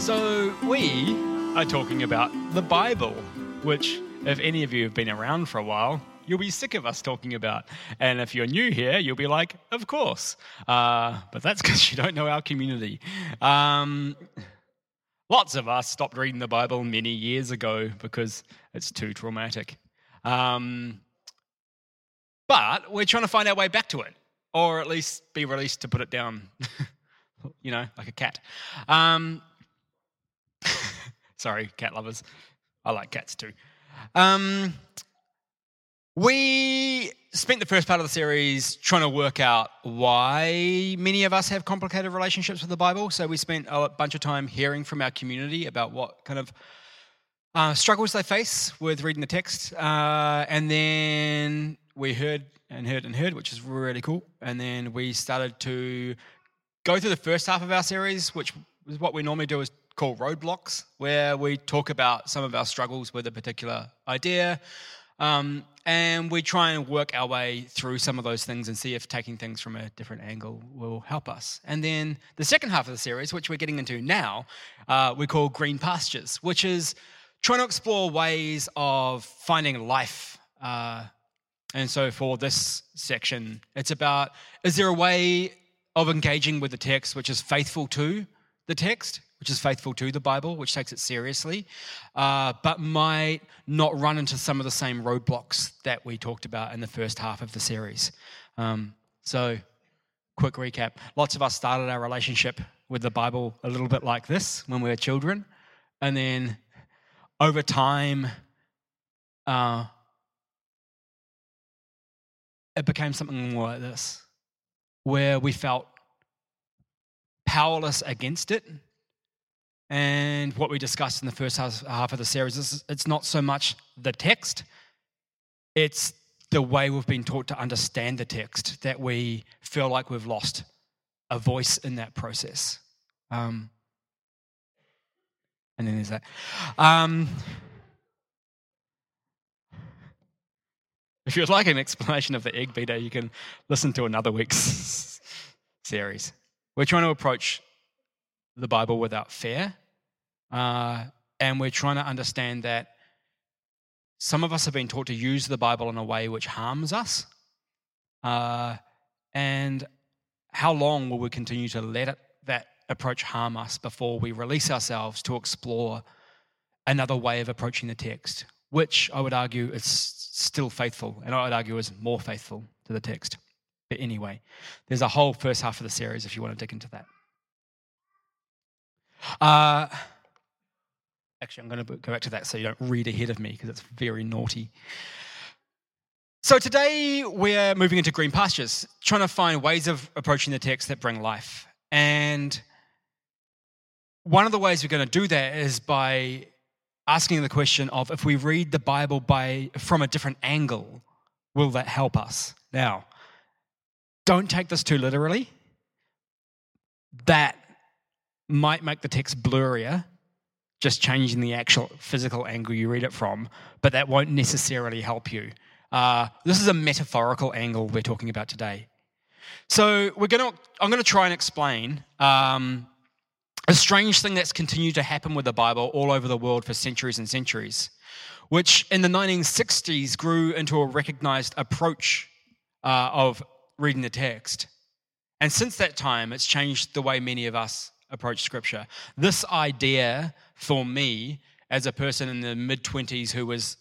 So, we are talking about the Bible, which, if any of you have been around for a while, you'll be sick of us talking about. And if you're new here, you'll be like, of course. Uh, but that's because you don't know our community. Um, lots of us stopped reading the Bible many years ago because it's too traumatic. Um, but we're trying to find our way back to it, or at least be released to put it down, you know, like a cat. Um, sorry, cat lovers. I like cats too. Um, we spent the first part of the series trying to work out why many of us have complicated relationships with the Bible. So we spent a bunch of time hearing from our community about what kind of uh, struggles they face with reading the text. Uh, and then we heard and heard and heard, which is really cool. And then we started to go through the first half of our series, which is what we normally do is call roadblocks, where we talk about some of our struggles with a particular idea. Um, and we try and work our way through some of those things and see if taking things from a different angle will help us. And then the second half of the series, which we're getting into now, uh, we call Green Pastures, which is trying to explore ways of finding life uh, and so for this section, it's about is there a way of engaging with the text which is faithful to the text, which is faithful to the Bible, which takes it seriously, uh, but might not run into some of the same roadblocks that we talked about in the first half of the series. Um, so, quick recap lots of us started our relationship with the Bible a little bit like this when we were children, and then over time, uh, it became something more like this, where we felt powerless against it. And what we discussed in the first half of the series is it's not so much the text, it's the way we've been taught to understand the text that we feel like we've lost a voice in that process. Um, and then there's that. Um, If you'd like an explanation of the egg beater, you can listen to another week's series. We're trying to approach the Bible without fear, uh, and we're trying to understand that some of us have been taught to use the Bible in a way which harms us. Uh, and how long will we continue to let it, that approach harm us before we release ourselves to explore another way of approaching the text, which I would argue is still faithful, and I would argue is more faithful to the text. But anyway, there's a whole first half of the series if you want to dig into that. Uh, actually, I'm going to go back to that so you don't read ahead of me because it's very naughty. So today we're moving into green pastures, trying to find ways of approaching the text that bring life. And one of the ways we're going to do that is by asking the question of if we read the Bible by, from a different angle, will that help us? Now, don't take this too literally. That might make the text blurrier, just changing the actual physical angle you read it from, but that won't necessarily help you. Uh, this is a metaphorical angle we're talking about today. So we're going to, I'm going to try and explain um, a strange thing that's continued to happen with the Bible all over the world for centuries and centuries, which in the 1960s grew into a recognized approach uh, of reading the text. And since that time, it's changed the way many of us approach Scripture. This idea for me, as a person in the mid 20s who was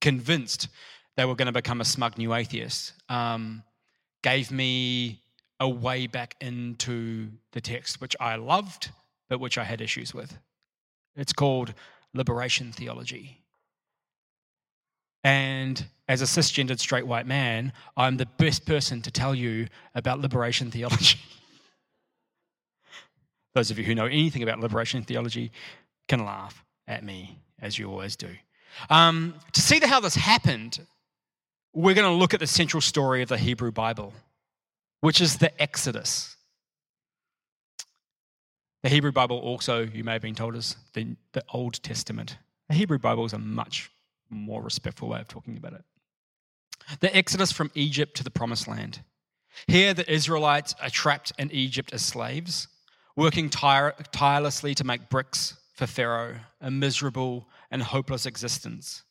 convinced they were going to become a smug new atheist, um, gave me a way back into the text, which I loved but which I had issues with. It's called liberation theology. And as a cisgendered straight white man, I'm the best person to tell you about liberation theology. Those of you who know anything about liberation theology can laugh at me, as you always do. Um, to see how this happened, we're going to look at the central story of the Hebrew Bible, which is the Exodus. The Hebrew Bible also, you may have been told, is the, the Old Testament. The Hebrew Bible is a much more respectful way of talking about it. The Exodus from Egypt to the Promised Land. Here, the Israelites are trapped in Egypt as slaves, working tire- tirelessly to make bricks for Pharaoh, a miserable and hopeless existence.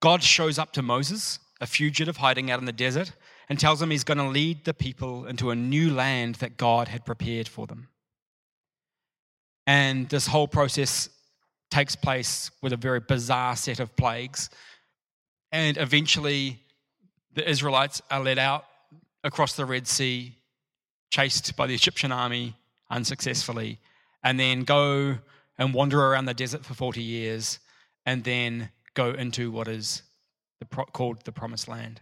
God shows up to Moses, a fugitive hiding out in the desert, and tells him he's going to lead the people into a new land that God had prepared for them. And this whole process takes place with a very bizarre set of plagues. And eventually, the Israelites are led out across the Red Sea, chased by the Egyptian army unsuccessfully, and then go and wander around the desert for 40 years, and then go into what is the pro- called the Promised Land.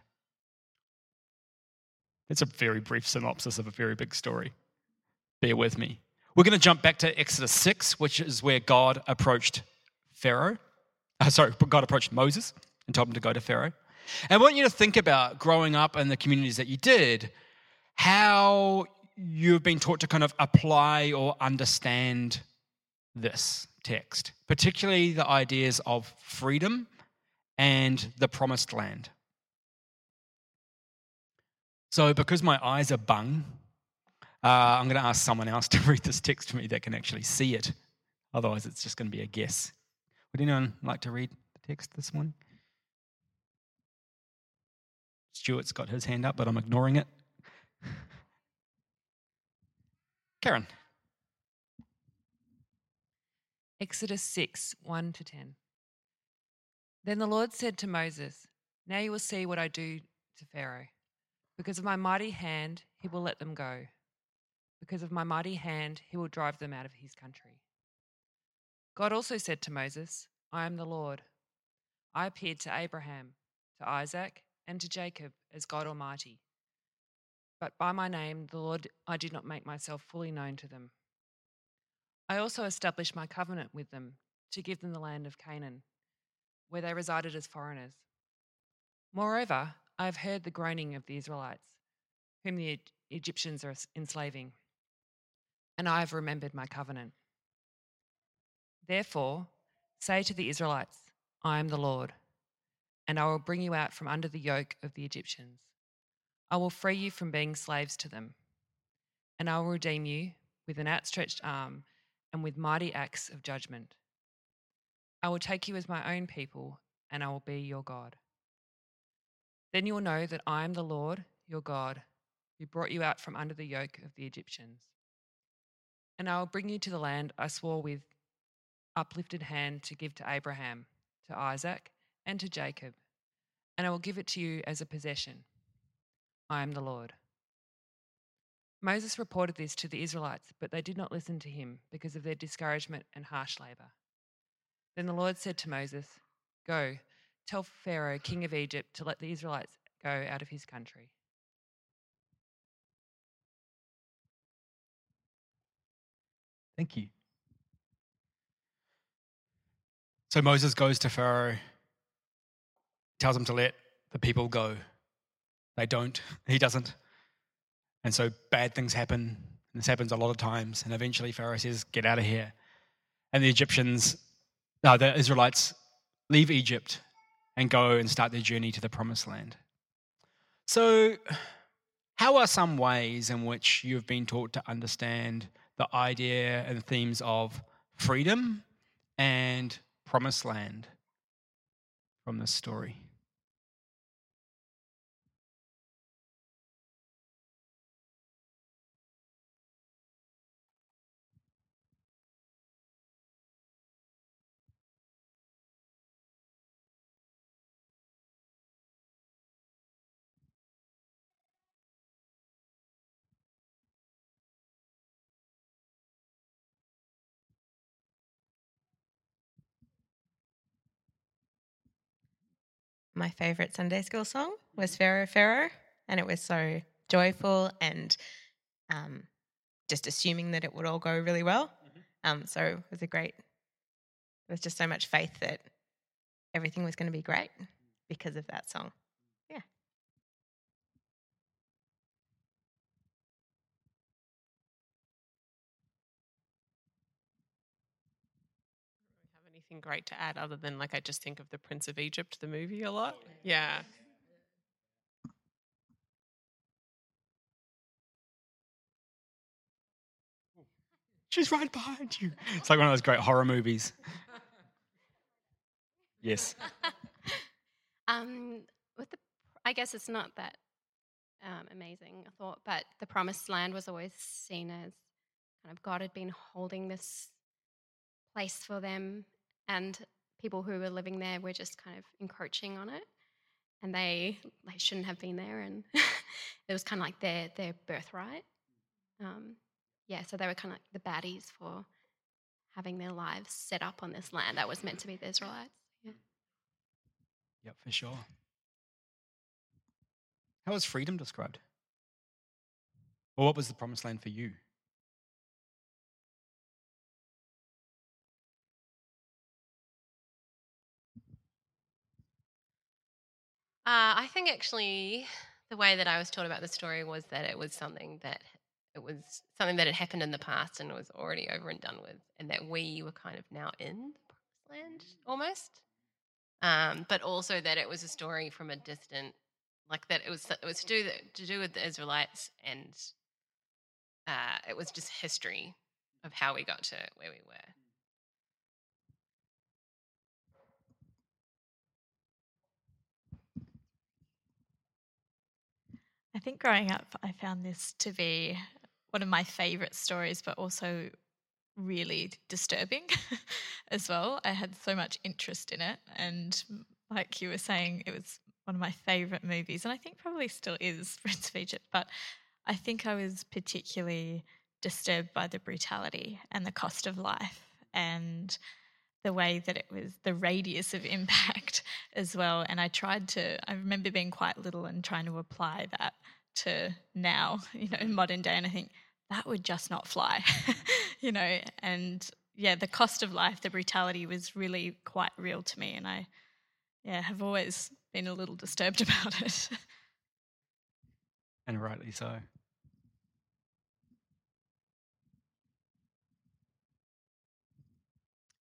It's a very brief synopsis of a very big story. Bear with me. We're going to jump back to Exodus 6, which is where God approached Pharaoh. Uh, sorry, God approached Moses and told him to go to Pharaoh. And I want you to think about growing up in the communities that you did, how you've been taught to kind of apply or understand this text, particularly the ideas of freedom and the promised land. So, because my eyes are bung, uh, I'm going to ask someone else to read this text to me that can actually see it. Otherwise, it's just going to be a guess. Would anyone like to read the text this morning? Stuart's got his hand up, but I'm ignoring it. Karen. Exodus 6 1 to 10. Then the Lord said to Moses, Now you will see what I do to Pharaoh. Because of my mighty hand, he will let them go. Because of my mighty hand, he will drive them out of his country. God also said to Moses, I am the Lord. I appeared to Abraham, to Isaac, and to Jacob as God Almighty. But by my name, the Lord, I did not make myself fully known to them. I also established my covenant with them to give them the land of Canaan, where they resided as foreigners. Moreover, I have heard the groaning of the Israelites, whom the Egyptians are enslaving, and I have remembered my covenant. Therefore, say to the Israelites, I am the Lord, and I will bring you out from under the yoke of the Egyptians. I will free you from being slaves to them, and I will redeem you with an outstretched arm and with mighty acts of judgment. I will take you as my own people, and I will be your God. Then you will know that I am the Lord, your God, who brought you out from under the yoke of the Egyptians. And I will bring you to the land I swore with uplifted hand to give to Abraham, to Isaac, and to Jacob, and I will give it to you as a possession. I am the Lord. Moses reported this to the Israelites, but they did not listen to him because of their discouragement and harsh labor. Then the Lord said to Moses, Go, tell Pharaoh, king of Egypt, to let the Israelites go out of his country. Thank you. So Moses goes to Pharaoh, tells him to let the people go. They don't, he doesn't. And so bad things happen. This happens a lot of times. And eventually Pharaoh says, Get out of here. And the Egyptians, no, the Israelites leave Egypt and go and start their journey to the promised land. So, how are some ways in which you've been taught to understand the idea and themes of freedom and promised land from this story? My favorite Sunday school song was Pharaoh Pharaoh, and it was so joyful and um, just assuming that it would all go really well. Mm-hmm. Um, so it was a great. There was just so much faith that everything was going to be great because of that song. Anything great to add other than like I just think of the Prince of Egypt, the movie, a lot. Yeah. She's right behind you. It's like one of those great horror movies. Yes. Um, with the, I guess it's not that um, amazing a thought, but the promised land was always seen as kind of God had been holding this place for them, and people who were living there were just kind of encroaching on it, and they they shouldn't have been there, and it was kind of like their their birthright. Um, yeah, so they were kind of like the baddies for having their lives set up on this land that was meant to be the Israelites. Yeah. Yep, for sure. How was freedom described? Or what was the promised land for you? Uh, I think actually the way that I was taught about the story was that it was something that it was something that had happened in the past and was already over and done with, and that we were kind of now in the promised land almost. Um, but also that it was a story from a distant, like that it was it was to do to do with the Israelites, and uh, it was just history of how we got to where we were. I think growing up, I found this to be one of my favorite stories, but also really disturbing as well. I had so much interest in it. And like you were saying, it was one of my favorite movies. And I think probably still is Prince of Egypt. But I think I was particularly disturbed by the brutality and the cost of life and the way that it was the radius of impact as well. And I tried to, I remember being quite little and trying to apply that to now, you know, modern day. And I think that would just not fly, you know. And yeah, the cost of life, the brutality was really quite real to me. And I, yeah, have always been a little disturbed about it. And rightly so.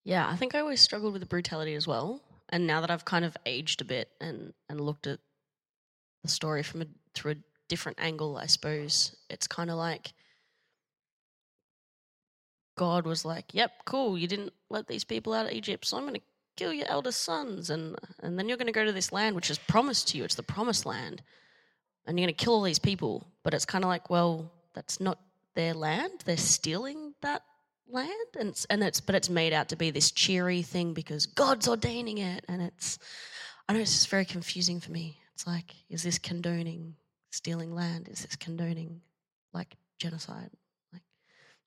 Yeah, I think I always struggled with the brutality as well. And now that I've kind of aged a bit and, and looked at the story from a, through a different angle, I suppose it's kind of like God was like, "Yep, cool. You didn't let these people out of Egypt, so I'm going to kill your eldest sons, and and then you're going to go to this land which is promised to you. It's the promised land, and you're going to kill all these people. But it's kind of like, well, that's not their land. They're stealing that land, and it's, and it's but it's made out to be this cheery thing because God's ordaining it, and it's I know it's just very confusing for me. It's like, is this condoning stealing land? Is this condoning like genocide? Like,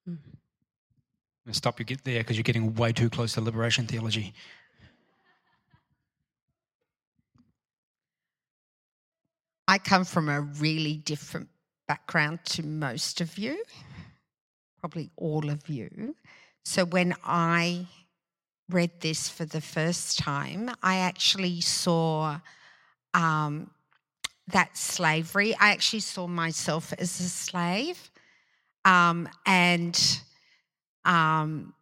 mm. I'm going to stop you get there because you're getting way too close to liberation theology. I come from a really different background to most of you, probably all of you. So when I read this for the first time, I actually saw um, that slavery. I actually saw myself as a slave. Um, and um,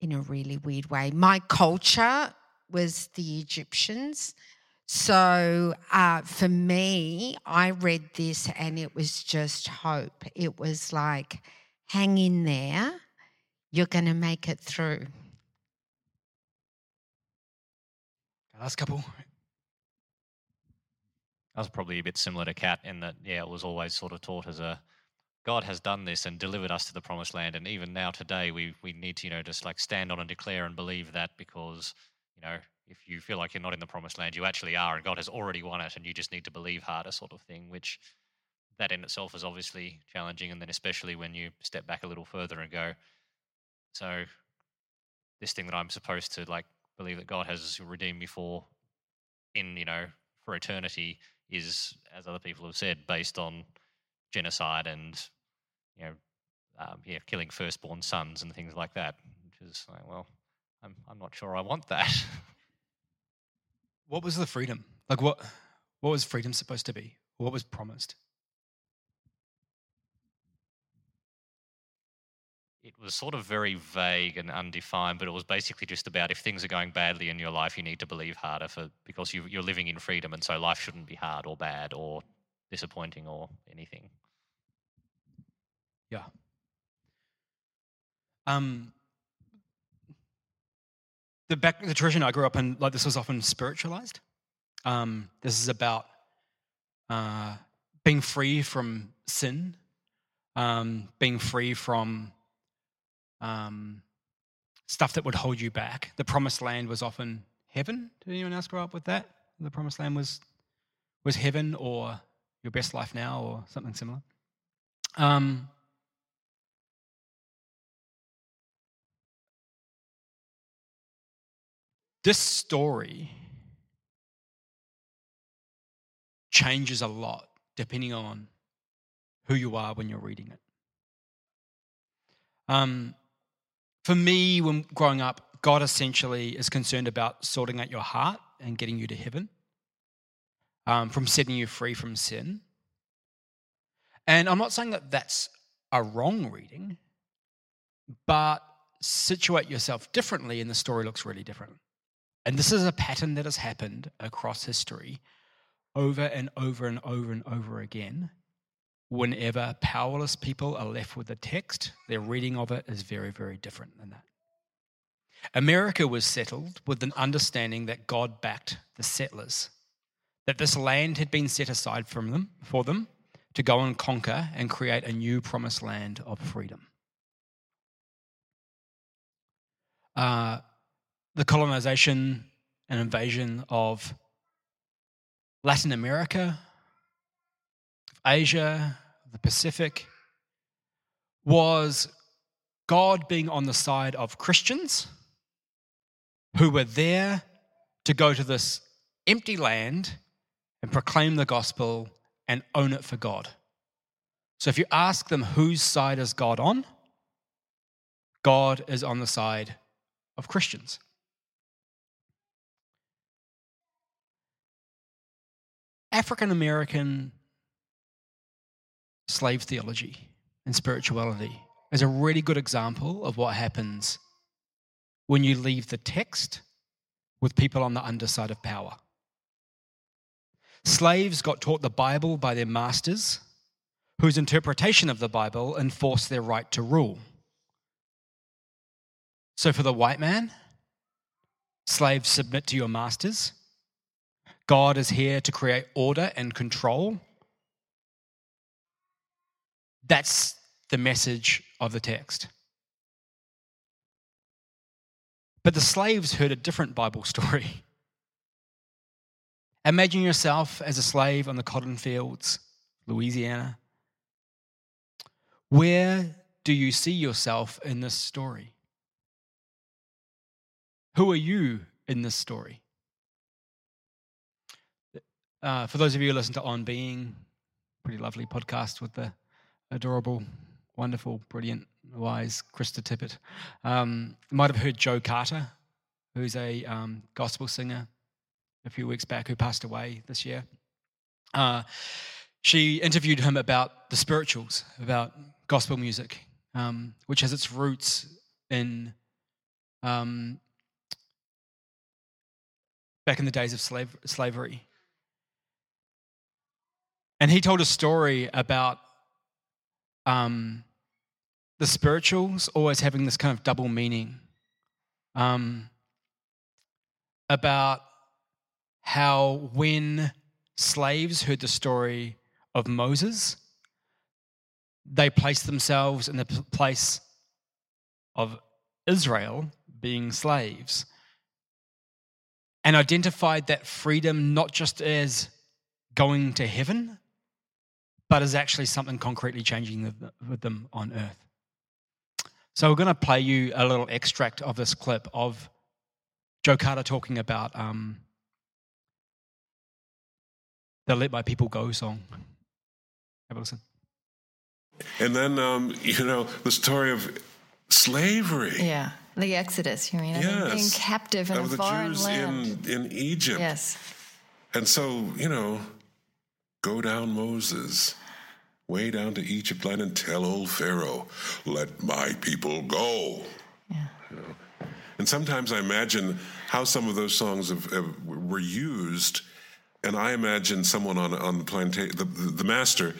in a really weird way, my culture was the Egyptians. So uh, for me, I read this and it was just hope. It was like, hang in there, you're going to make it through. Last couple. I was probably a bit similar to Kat in that, yeah, it was always sort of taught as a God has done this and delivered us to the promised land. And even now, today, we, we need to, you know, just like stand on and declare and believe that because, you know, if you feel like you're not in the promised land, you actually are, and God has already won it, and you just need to believe harder, sort of thing, which that in itself is obviously challenging. And then, especially when you step back a little further and go, so this thing that I'm supposed to like believe that God has redeemed me for in, you know, for eternity is, as other people have said, based on genocide and, you know, um, yeah, killing firstborn sons and things like that, which is like, well, I'm, I'm not sure I want that. What was the freedom? Like what what was freedom supposed to be? What was promised? It was sort of very vague and undefined, but it was basically just about if things are going badly in your life, you need to believe harder for because you, you're living in freedom, and so life shouldn't be hard or bad or disappointing or anything. Yeah. Um, the back the tradition I grew up in, like this was often spiritualized. Um, this is about uh, being free from sin, um, being free from um, stuff that would hold you back. The promised land was often heaven. Did anyone else grow up with that? The promised land was was heaven or your best life now or something similar. Um, this story changes a lot depending on who you are when you're reading it. Um, for me, when growing up, God essentially is concerned about sorting out your heart and getting you to heaven, um, from setting you free from sin. And I'm not saying that that's a wrong reading, but situate yourself differently, and the story looks really different. And this is a pattern that has happened across history over and over and over and over again. Whenever powerless people are left with the text, their reading of it is very, very different than that. America was settled with an understanding that God backed the settlers, that this land had been set aside from them, for them to go and conquer and create a new promised land of freedom. Uh, the colonization and invasion of Latin America, Asia, the Pacific, was God being on the side of Christians who were there to go to this empty land and proclaim the gospel and own it for God. So if you ask them whose side is God on, God is on the side of Christians. African American slave theology and spirituality is a really good example of what happens when you leave the text with people on the underside of power. Slaves got taught the Bible by their masters, whose interpretation of the Bible enforced their right to rule. So, for the white man, slaves submit to your masters. God is here to create order and control. That's the message of the text. But the slaves heard a different Bible story. Imagine yourself as a slave on the cotton fields, Louisiana. Where do you see yourself in this story? Who are you in this story? Uh, for those of you who listen to On Being, pretty lovely podcast with the adorable, wonderful, brilliant, wise Krista Tippett, um, might have heard Joe Carter, who's a um, gospel singer a few weeks back who passed away this year. Uh, she interviewed him about the spirituals, about gospel music, um, which has its roots in um, back in the days of slave, slavery. And he told a story about um, the spirituals always having this kind of double meaning um, about how when slaves heard the story of Moses, they placed themselves in the place of Israel being slaves and identified that freedom not just as going to heaven, but is actually something concretely changing with them on earth. So we're going to play you a little extract of this clip of Joe Carter talking about um, the Let My People Go song. Have a listen. And then, um, you know, the story of slavery. Yeah, the Exodus, you mean? Yes. Being captive in of a the foreign Jews land. in, in Egypt. Yes. And so, you know, go down Moses, way down to Egypt land and tell old Pharaoh, let my people go. Yeah. You know? And sometimes I imagine how some of those songs have, have, were used, and I imagine someone on on the plantation, the, the, the master,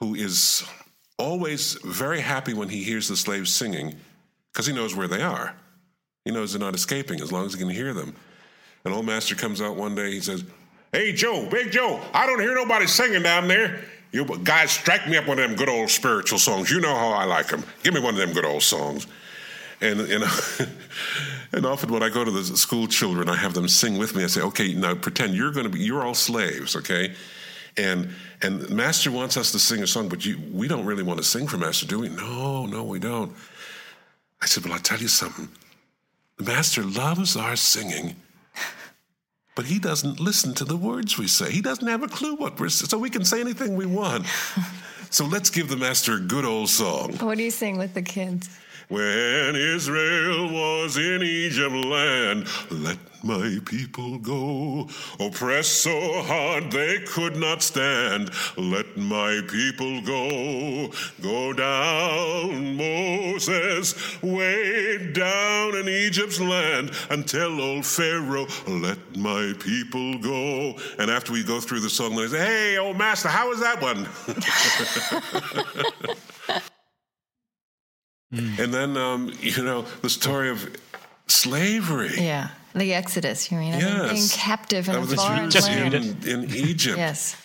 who is always very happy when he hears the slaves singing, because he knows where they are. He knows they're not escaping as long as he can hear them. And old master comes out one day. He says, "Hey Joe, Big Joe, I don't hear nobody singing down there. You guys, strike me up one of them good old spiritual songs. You know how I like them. Give me one of them good old songs." And and, and often when I go to the school children, I have them sing with me. I say, "Okay, now pretend you're going to be. You're all slaves, okay?" And and Master wants us to sing a song, but you, we don't really want to sing for Master, do we? No, no, we don't. I said, "Well, I'll tell you something. The Master loves our singing." But he doesn't listen to the words we say. He doesn't have a clue what we're so we can say anything we want. so let's give the master a good old song. What do you sing with the kids? When Israel was in Egypt land, let my people go. Oppressed so hard they could not stand, let my people go. Go down, Moses, way down in Egypt's land, and tell old Pharaoh, let my people go. And after we go through the song, they say, hey, old master, how was that one? And then, um, you know, the story of slavery. Yeah. The Exodus, you mean? Yes. Being captive in That a foreign Just land. read in, in Egypt. Yes.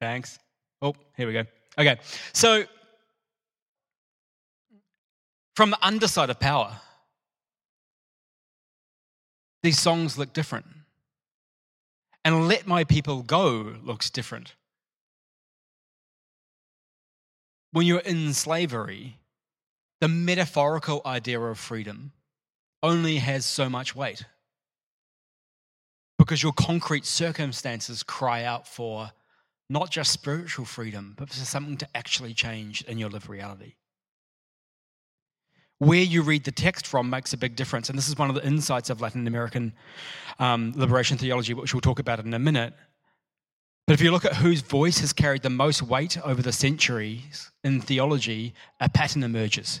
Thanks. Oh, here we go. Okay. So, from the underside of power, these songs look different. And Let My People Go looks different. When you're in slavery, the metaphorical idea of freedom only has so much weight because your concrete circumstances cry out for not just spiritual freedom, but for something to actually change in your lived reality. Where you read the text from makes a big difference. And this is one of the insights of Latin American um, liberation theology, which we'll talk about in a minute. But if you look at whose voice has carried the most weight over the centuries in theology, a pattern emerges.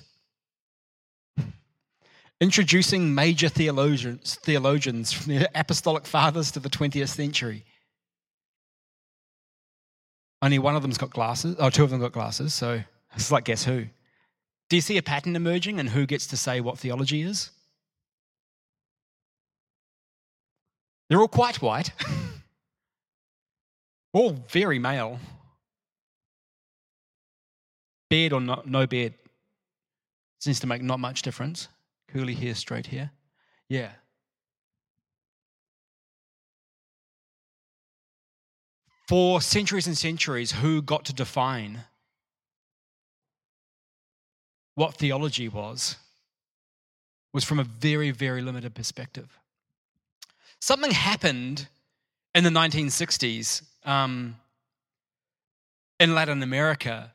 Introducing major theologians, theologians from the apostolic fathers to the 20th century. Only one of them's got glasses, oh, two of them got glasses, so it's like guess who? Do you see a pattern emerging and who gets to say what theology is? They're all quite white, all very male. Beard or no, no beard seems to make not much difference. Curly hair, straight hair. Yeah. For centuries and centuries, who got to define what theology was was from a very, very limited perspective. Something happened in the 1960s um, in Latin America.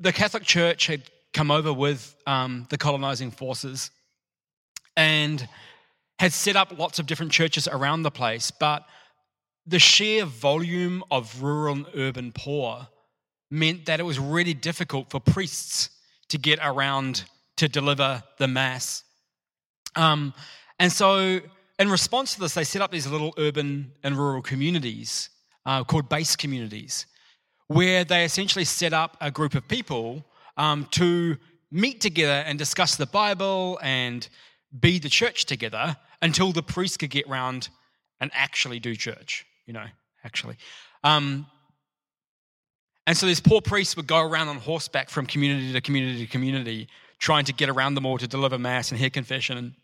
The Catholic Church had come over with um, the colonizing forces and had set up lots of different churches around the place, but the sheer volume of rural and urban poor meant that it was really difficult for priests to get around to deliver the mass. Um, and so, in response to this, they set up these little urban and rural communities uh, called base communities, where they essentially set up a group of people um, to meet together and discuss the Bible and be the church together until the priest could get round and actually do church, you know, actually. Um, and so these poor priests would go around on horseback from community to community to community, trying to get around them all to deliver mass and hear confession and,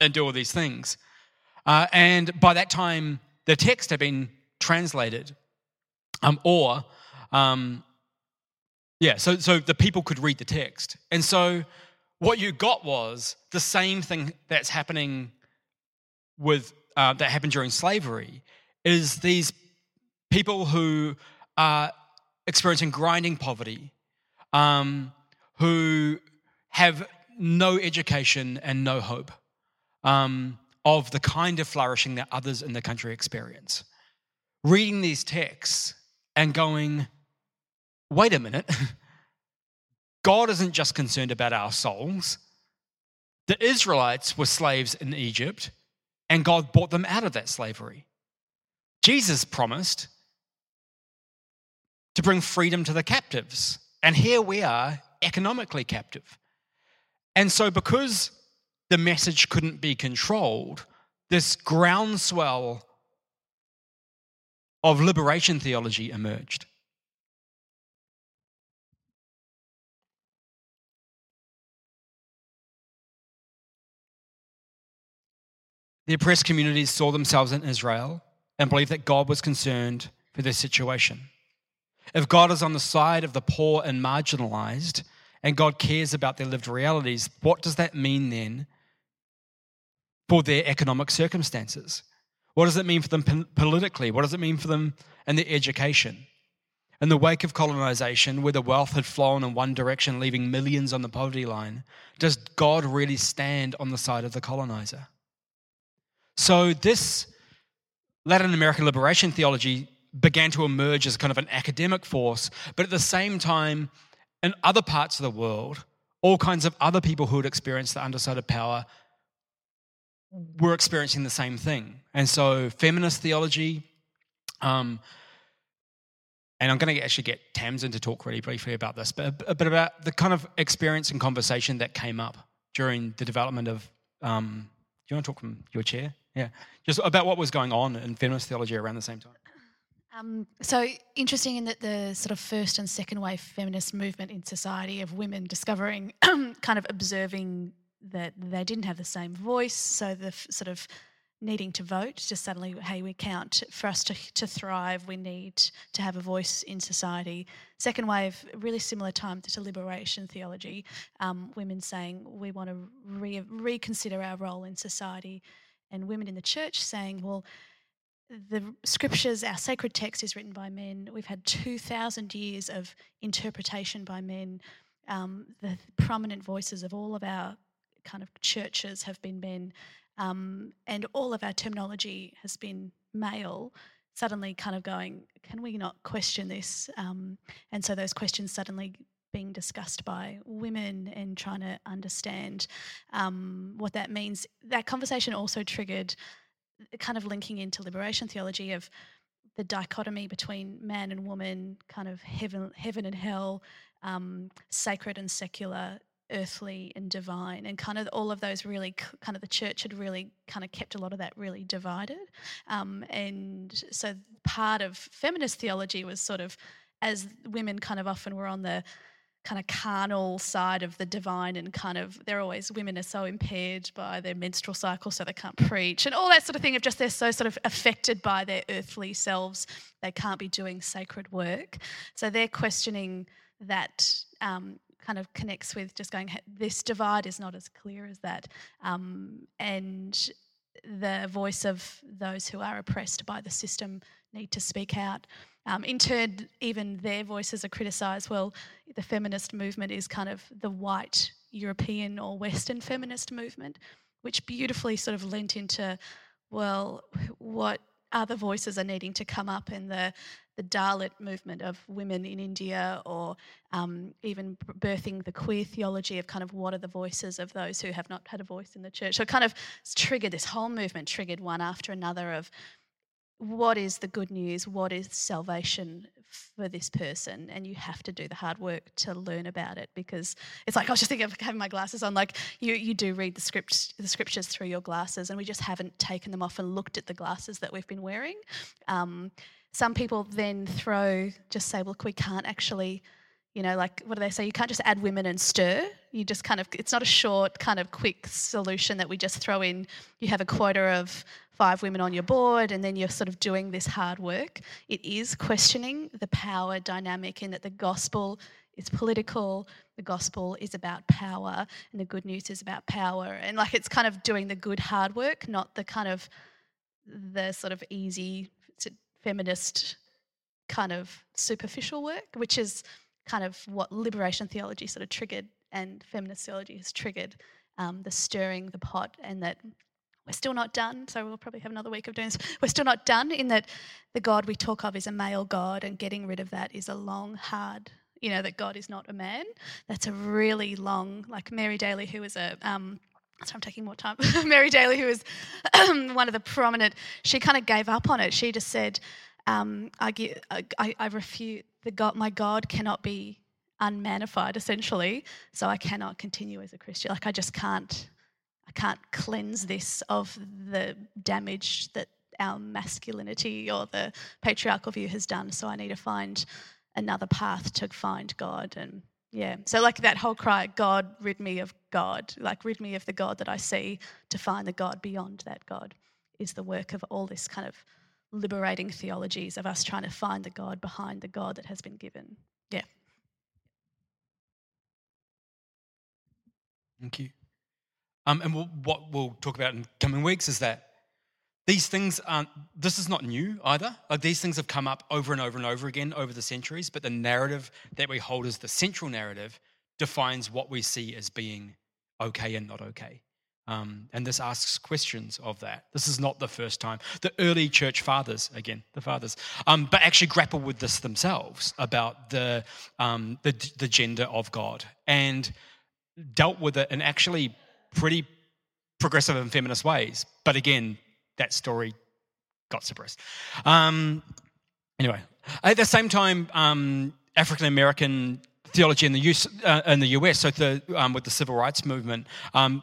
and do all these things. Uh, and by that time, the text had been translated, um, or um, yeah, so so the people could read the text, and so what you got was the same thing that's happening with uh, that happened during slavery is these people who are experiencing grinding poverty, um, who have no education and no hope um, of the kind of flourishing that others in the country experience. Reading these texts and going, wait a minute, God isn't just concerned about our souls. The Israelites were slaves in Egypt, and God brought them out of that slavery. Jesus promised to bring freedom to the captives. And here we are, economically captive. And so, because the message couldn't be controlled, this groundswell of liberation theology emerged. The oppressed communities saw themselves in Israel and believed that God was concerned for their situation. If God is on the side of the poor and marginalized, and God cares about their lived realities, what does that mean then for their economic circumstances? What does it mean for them pol- politically? What does it mean for them in their education? In the wake of colonization, where the wealth had flown in one direction, leaving millions on the poverty line, does God really stand on the side of the colonizer? So, this Latin American liberation theology began to emerge as kind of an academic force, but at the same time, in other parts of the world, all kinds of other people who had experienced the underside of power were experiencing the same thing. And so, feminist theology, um, and I'm going to actually get Tamsin to talk really briefly about this, but, but about the kind of experience and conversation that came up during the development of. Um, do you want to talk from your chair? Yeah, just about what was going on in feminist theology around the same time. Um, so interesting in that the sort of first and second wave feminist movement in society of women discovering, kind of observing that they didn't have the same voice, so the f- sort of needing to vote, just suddenly, hey, we count. For us to, to thrive, we need to have a voice in society. Second wave, really similar time to liberation theology, um, women saying we want to re- reconsider our role in society, and women in the church saying, well, the scriptures, our sacred text is written by men. We've had 2,000 years of interpretation by men. Um, the prominent voices of all of our kind of churches have been men, um, and all of our terminology has been male. Suddenly, kind of going, can we not question this? Um, and so, those questions suddenly being discussed by women and trying to understand um, what that means. That conversation also triggered kind of linking into liberation theology of the dichotomy between man and woman, kind of heaven, heaven and hell, um, sacred and secular, earthly and divine, and kind of all of those really kind of the church had really kind of kept a lot of that really divided. Um, and so part of feminist theology was sort of as women kind of often were on the kind of carnal side of the divine and kind of they're always women are so impaired by their menstrual cycle so they can't preach and all that sort of thing of just they're so sort of affected by their earthly selves they can't be doing sacred work so they're questioning that um, kind of connects with just going this divide is not as clear as that um, and the voice of those who are oppressed by the system need to speak out um, in turn, even their voices are criticised. Well, the feminist movement is kind of the white European or Western feminist movement, which beautifully sort of lent into, well, what other voices are needing to come up in the the Dalit movement of women in India, or um, even birthing the queer theology of kind of what are the voices of those who have not had a voice in the church. So kind of triggered this whole movement, triggered one after another of what is the good news? What is salvation for this person? And you have to do the hard work to learn about it because it's like I was just thinking of having my glasses on. Like you, you do read the script, the scriptures through your glasses, and we just haven't taken them off and looked at the glasses that we've been wearing. Um, some people then throw, just say, look, we can't actually you know, like what do they say? You can't just add women and stir. You just kind of, it's not a short, kind of quick solution that we just throw in. You have a quota of five women on your board and then you're sort of doing this hard work. It is questioning the power dynamic in that the gospel is political, the gospel is about power, and the good news is about power. And like it's kind of doing the good hard work, not the kind of the sort of easy feminist kind of superficial work, which is kind of what liberation theology sort of triggered and feminist theology has triggered um, the stirring the pot and that we're still not done. So we'll probably have another week of doing this. We're still not done in that the god we talk of is a male god and getting rid of that is a long hard you know that god is not a man. That's a really long like mary daly who was a um, so I'm taking more time. Mary Daly, who is one of the prominent, she kind of gave up on it. She just said, um, I, I, I refute the God, my God cannot be unmanified, essentially. So I cannot continue as a Christian. Like I just can't. I can't cleanse this of the damage that our masculinity or the patriarchal view has done. So I need to find another path to find God. And yeah, so like that whole cry, God, rid me of God, like rid me of the God that I see to find the God beyond that God is the work of all this kind of liberating theologies of us trying to find the God behind the God that has been given. Yeah. Thank you. Um, and we'll, what we'll talk about in coming weeks is that these things aren't, this is not new either. Like these things have come up over and over and over again over the centuries, but the narrative that we hold as the central narrative defines what we see as being okay and not okay. Um, and this asks questions of that. This is not the first time. The early church fathers, again, the fathers, um, but actually grapple with this themselves about the, um, the, the gender of God and dealt with it in actually pretty progressive and feminist ways. But again, that story got suppressed. Um, anyway, at the same time, um, African American theology in the, US, uh, in the US, so the, um, with the civil rights movement, um,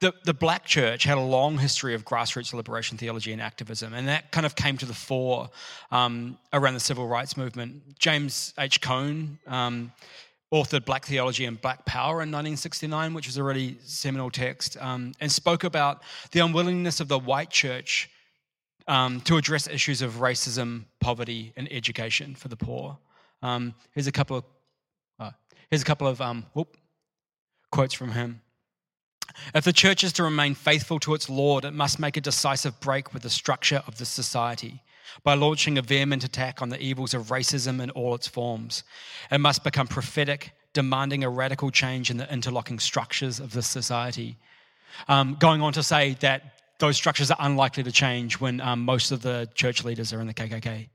the, the black church had a long history of grassroots liberation theology and activism, and that kind of came to the fore um, around the civil rights movement. James H. Cone um, authored Black Theology and Black Power in 1969, which was a really seminal text, um, and spoke about the unwillingness of the white church um, to address issues of racism, poverty, and education for the poor. Um, here's a couple of uh, here's a couple of um, whoop, quotes from him. If the church is to remain faithful to its Lord, it must make a decisive break with the structure of the society by launching a vehement attack on the evils of racism in all its forms. It must become prophetic, demanding a radical change in the interlocking structures of this society. Um, going on to say that those structures are unlikely to change when um, most of the church leaders are in the KKK.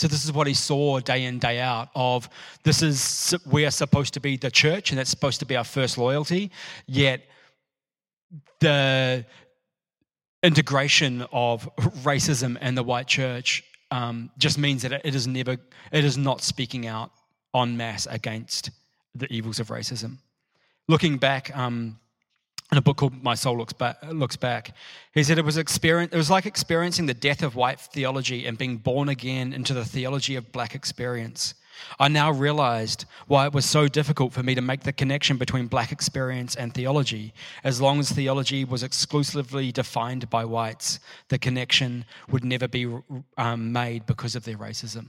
So this is what he saw day in day out of this is we are supposed to be the church and that's supposed to be our first loyalty yet the integration of racism and the white church um, just means that it is never, it is not speaking out en masse against the evils of racism. Looking back, um, in a book called My Soul Looks Back, looks back he said it was experience, it was like experiencing the death of white theology and being born again into the theology of black experience. I now realized why it was so difficult for me to make the connection between black experience and theology. As long as theology was exclusively defined by whites, the connection would never be um, made because of their racism.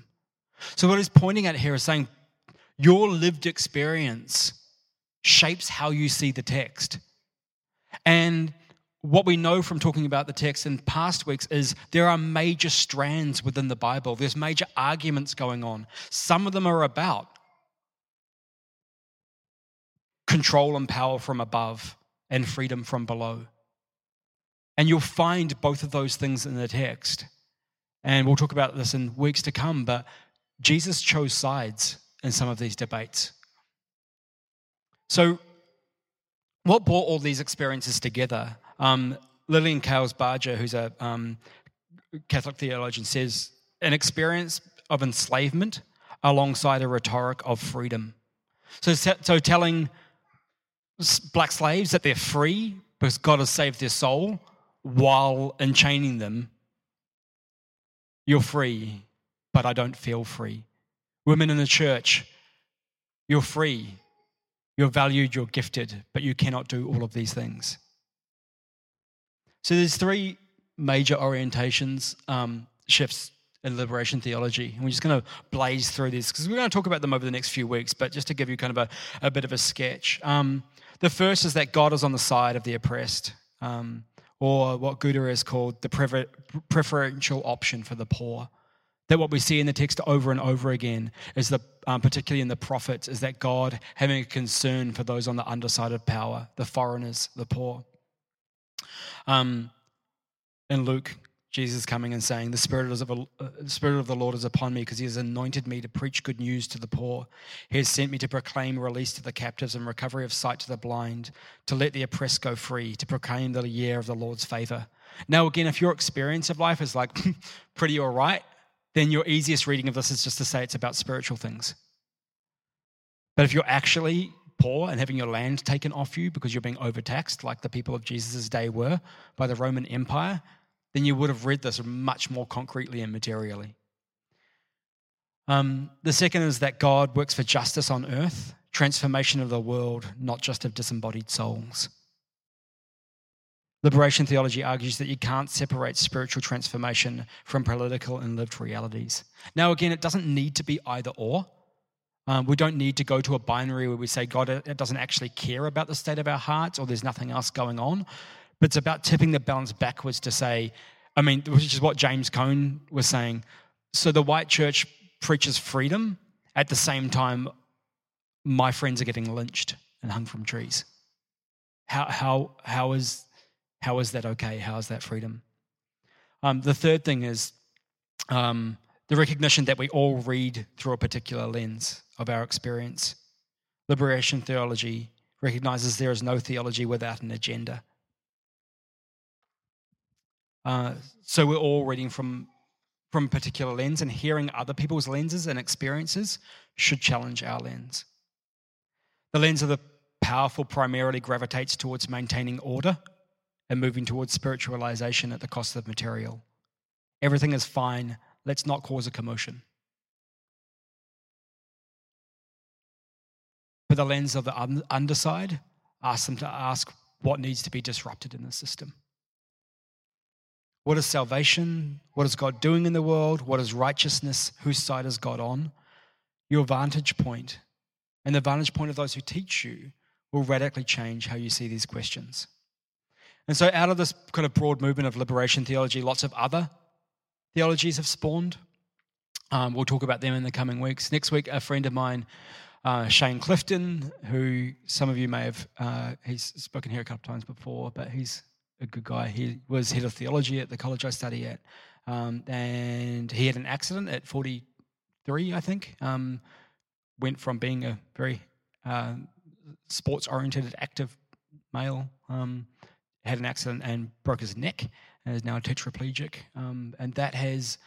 So, what he's pointing at here is saying your lived experience shapes how you see the text. And what we know from talking about the text in past weeks is there are major strands within the Bible. There's major arguments going on. Some of them are about control and power from above and freedom from below. And you'll find both of those things in the text. And we'll talk about this in weeks to come, but Jesus chose sides in some of these debates. So, what brought all these experiences together? Um, Lilian Calles Barger, who's a um, Catholic theologian, says an experience of enslavement alongside a rhetoric of freedom. So, so telling black slaves that they're free because God has saved their soul while enchaining them, you're free, but I don't feel free. Women in the church, you're free, you're valued, you're gifted, but you cannot do all of these things. So there's three major orientations um, shifts in liberation theology. And we're just going to blaze through these because we're going to talk about them over the next few weeks, but just to give you kind of a, a bit of a sketch. Um, the first is that God is on the side of the oppressed, um, or what Gutierrez called the prefer- preferential option for the poor. That what we see in the text over and over again is that, um, particularly in the prophets, is that God having a concern for those on the underside of power, the foreigners, the poor. Um, in Luke, Jesus coming and saying, the Spirit, of, uh, the Spirit of the Lord is upon me because he has anointed me to preach good news to the poor. He has sent me to proclaim release to the captives and recovery of sight to the blind, to let the oppressed go free, to proclaim the year of the Lord's favor. Now, again, if your experience of life is like pretty all right, then your easiest reading of this is just to say it's about spiritual things. But if you're actually poor and having your land taken off you because you're being overtaxed, like the people of Jesus' day were by the Roman Empire, then you would have read this much more concretely and materially. Um, the second is that God works for justice on earth, transformation of the world, not just of disembodied souls. Liberation theology argues that you can't separate spiritual transformation from political and lived realities. Now, again, it doesn't need to be either or. Um, we don't need to go to a binary where we say God uh, doesn't actually care about the state of our hearts or there's nothing else going on. But it's about tipping the balance backwards to say, I mean, which is what James Cone was saying. So the white church preaches freedom at the same time my friends are getting lynched and hung from trees. How, how, how, is, how is that okay? How is that freedom? Um, the third thing is um, the recognition that we all read through a particular lens of our experience. Liberation theology recognizes there is no theology without an agenda. Uh, so we're all reading from from a particular lens, and hearing other people's lenses and experiences should challenge our lens. The lens of the powerful primarily gravitates towards maintaining order and moving towards spiritualization at the cost of material. Everything is fine. Let's not cause a commotion. But the lens of the underside ask them to ask what needs to be disrupted in the system. What is salvation? What is God doing in the world? What is righteousness? Whose side is God on? Your vantage point and the vantage point of those who teach you will radically change how you see these questions. And so, out of this kind of broad movement of liberation theology, lots of other theologies have spawned. Um, we'll talk about them in the coming weeks. Next week, a friend of mine, uh, Shane Clifton, who some of you may have, uh, he's spoken here a couple of times before, but he's a good guy. He was head of theology at the college I study at, um, and he had an accident at 43, I think. Um, went from being a very uh, sports-oriented, active male, um, had an accident and broke his neck, and is now a tetraplegic, um, and that has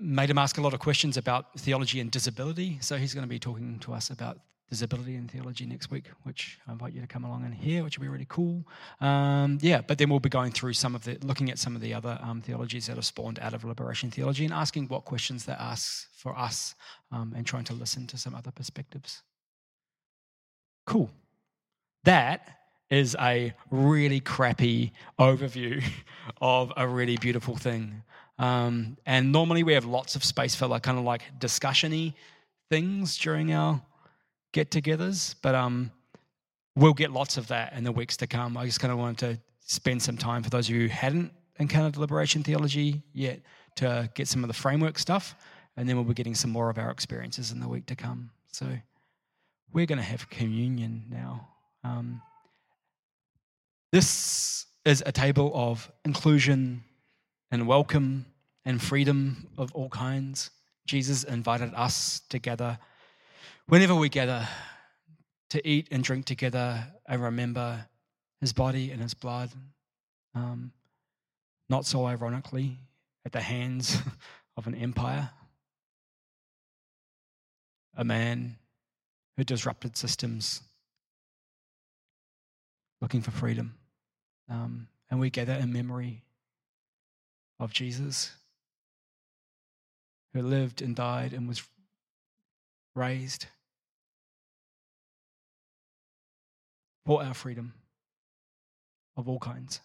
made him ask a lot of questions about theology and disability. So he's going to be talking to us about disability and theology next week, which I invite you to come along and hear, which will be really cool. Um, yeah, but then we'll be going through some of the, looking at some of the other um, theologies that have spawned out of liberation theology and asking what questions that asks for us um, and trying to listen to some other perspectives. Cool. That is a really crappy overview of a really beautiful thing. Um, and normally we have lots of space for like kind of like discussiony things during our get togethers, but um, we'll get lots of that in the weeks to come. I just kind of wanted to spend some time for those of you who hadn't encountered liberation theology yet to get some of the framework stuff, and then we'll be getting some more of our experiences in the week to come. So we're going to have communion now. Um, this is a table of inclusion and welcome and freedom of all kinds. Jesus invited us together whenever we gather to eat and drink together and remember his body and his blood, um, not so ironically, at the hands of an empire, a man who disrupted systems looking for freedom. Um, and we gather in memory of Jesus, who lived and died and was raised for our freedom of all kinds.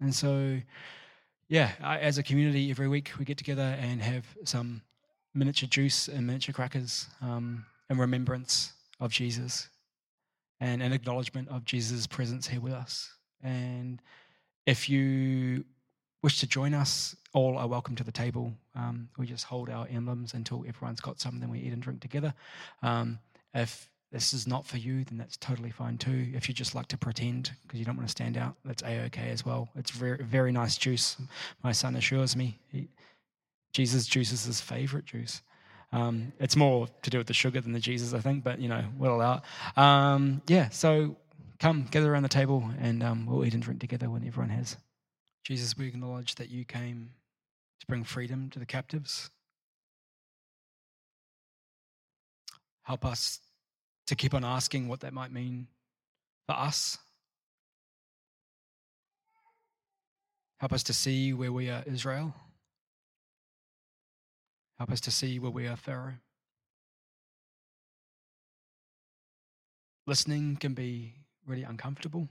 And so, yeah, as a community, every week we get together and have some miniature juice and miniature crackers um, in remembrance of Jesus and an acknowledgement of Jesus' presence here with us. And if you wish to join us, all are welcome to the table. Um, we just hold our emblems until everyone's got some, then we eat and drink together. Um, if this is not for you, then that's totally fine too. If you just like to pretend because you don't want to stand out, that's a okay as well. It's very very nice juice. My son assures me, he, Jesus juice is his favorite juice. Um, it's more to do with the sugar than the Jesus, I think, but you know, we'll allow it. Um, yeah, so come gather around the table and um, we'll eat and drink together when everyone has. Jesus, we acknowledge that you came to bring freedom to the captives. Help us to keep on asking what that might mean for us. Help us to see where we are Israel. Help us to see where we are Pharaoh. Listening can be really uncomfortable.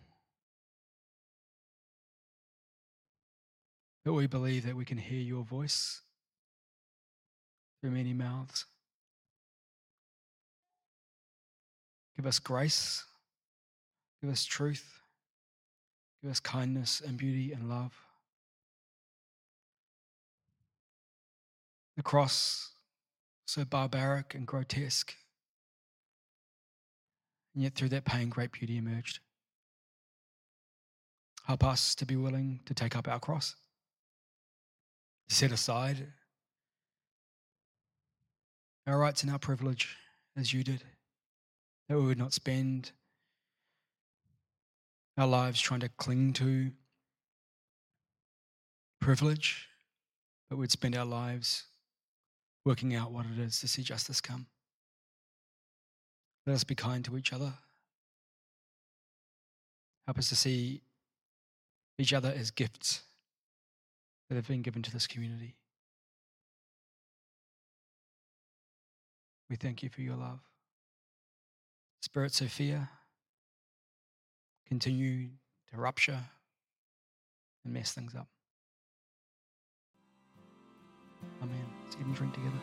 But we believe that we can hear your voice through many mouths. Give us grace. Give us truth. Give us kindness and beauty and love. The cross, so barbaric and grotesque. And yet, through that pain, great beauty emerged. Help us to be willing to take up our cross, set aside our rights and our privilege as you did, that we would not spend our lives trying to cling to privilege, but we'd spend our lives working out what it is to see justice come. Let us be kind to each other. Help us to see each other as gifts that have been given to this community. We thank you for your love. Spirit Sophia, continue to rupture and mess things up. Amen. Let's eat and drink together.